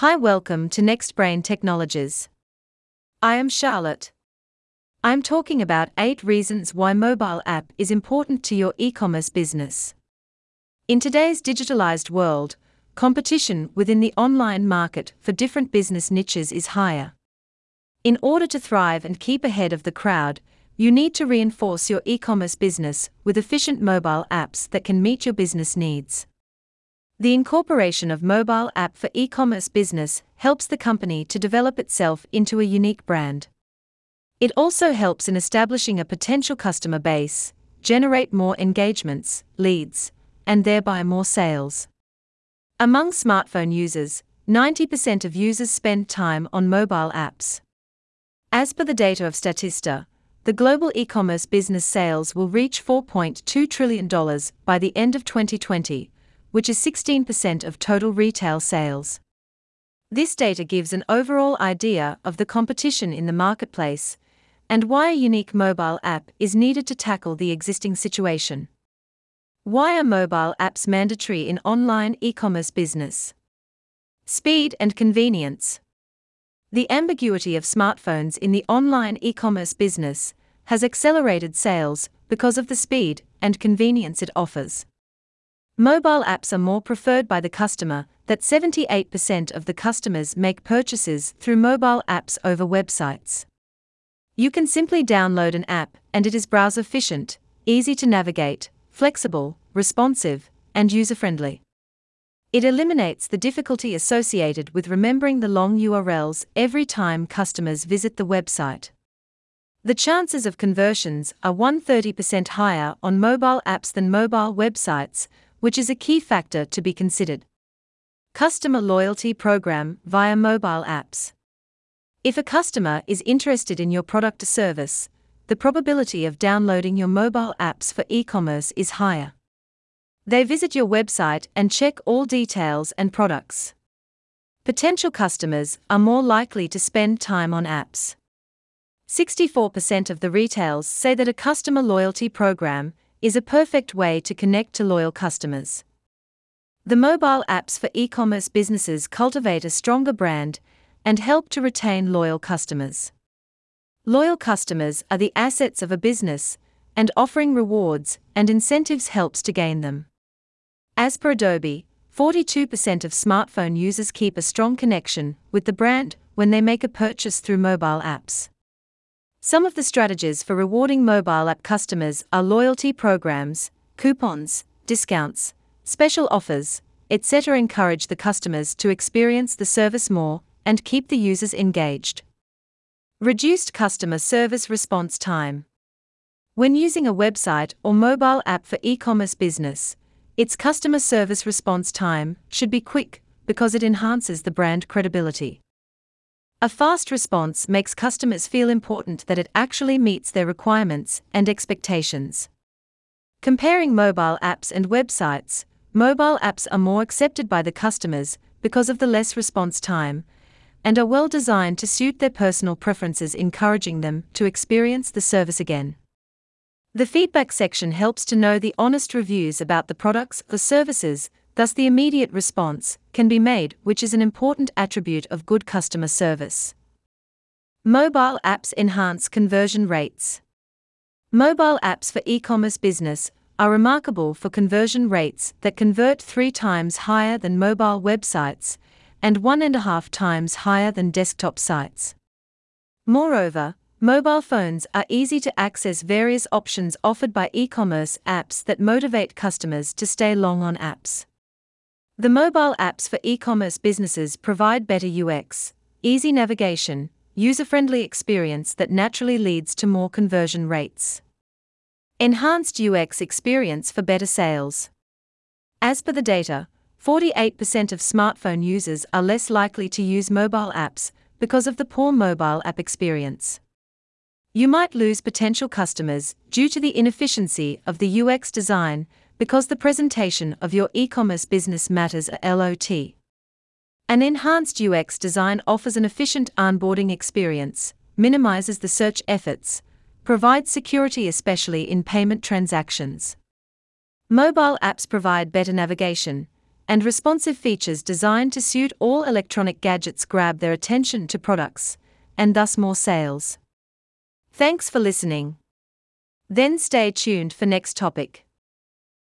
Hi, welcome to Next Brain Technologies. I am Charlotte. I'm talking about 8 reasons why mobile app is important to your e-commerce business. In today's digitalized world, competition within the online market for different business niches is higher. In order to thrive and keep ahead of the crowd, you need to reinforce your e commerce business with efficient mobile apps that can meet your business needs. The incorporation of mobile app for e-commerce business helps the company to develop itself into a unique brand. It also helps in establishing a potential customer base, generate more engagements, leads, and thereby more sales. Among smartphone users, 90% of users spend time on mobile apps. As per the data of Statista, the global e commerce business sales will reach $4.2 trillion by the end of 2020, which is 16% of total retail sales. This data gives an overall idea of the competition in the marketplace and why a unique mobile app is needed to tackle the existing situation. Why are mobile apps mandatory in online e commerce business? Speed and convenience. The ambiguity of smartphones in the online e commerce business has accelerated sales because of the speed and convenience it offers. Mobile apps are more preferred by the customer, that 78% of the customers make purchases through mobile apps over websites. You can simply download an app, and it is browser efficient, easy to navigate, flexible, responsive, and user friendly. It eliminates the difficulty associated with remembering the long URLs every time customers visit the website. The chances of conversions are 130% higher on mobile apps than mobile websites, which is a key factor to be considered. Customer Loyalty Program via mobile apps. If a customer is interested in your product or service, the probability of downloading your mobile apps for e commerce is higher. They visit your website and check all details and products. Potential customers are more likely to spend time on apps. 64% of the retails say that a customer loyalty program is a perfect way to connect to loyal customers. The mobile apps for e commerce businesses cultivate a stronger brand and help to retain loyal customers. Loyal customers are the assets of a business, and offering rewards and incentives helps to gain them. As per Adobe, 42% of smartphone users keep a strong connection with the brand when they make a purchase through mobile apps. Some of the strategies for rewarding mobile app customers are loyalty programs, coupons, discounts, special offers, etc. encourage the customers to experience the service more and keep the users engaged. Reduced customer service response time. When using a website or mobile app for e commerce business, its customer service response time should be quick because it enhances the brand credibility. A fast response makes customers feel important that it actually meets their requirements and expectations. Comparing mobile apps and websites, mobile apps are more accepted by the customers because of the less response time and are well designed to suit their personal preferences, encouraging them to experience the service again. The feedback section helps to know the honest reviews about the products or services Thus, the immediate response can be made, which is an important attribute of good customer service. Mobile apps enhance conversion rates. Mobile apps for e commerce business are remarkable for conversion rates that convert three times higher than mobile websites and one and a half times higher than desktop sites. Moreover, mobile phones are easy to access various options offered by e commerce apps that motivate customers to stay long on apps. The mobile apps for e commerce businesses provide better UX, easy navigation, user friendly experience that naturally leads to more conversion rates. Enhanced UX experience for better sales. As per the data, 48% of smartphone users are less likely to use mobile apps because of the poor mobile app experience. You might lose potential customers due to the inefficiency of the UX design, because the presentation of your e commerce business matters a LOT. An enhanced UX design offers an efficient onboarding experience, minimizes the search efforts, provides security, especially in payment transactions. Mobile apps provide better navigation, and responsive features designed to suit all electronic gadgets grab their attention to products, and thus more sales. Thanks for listening. Then stay tuned for next topic.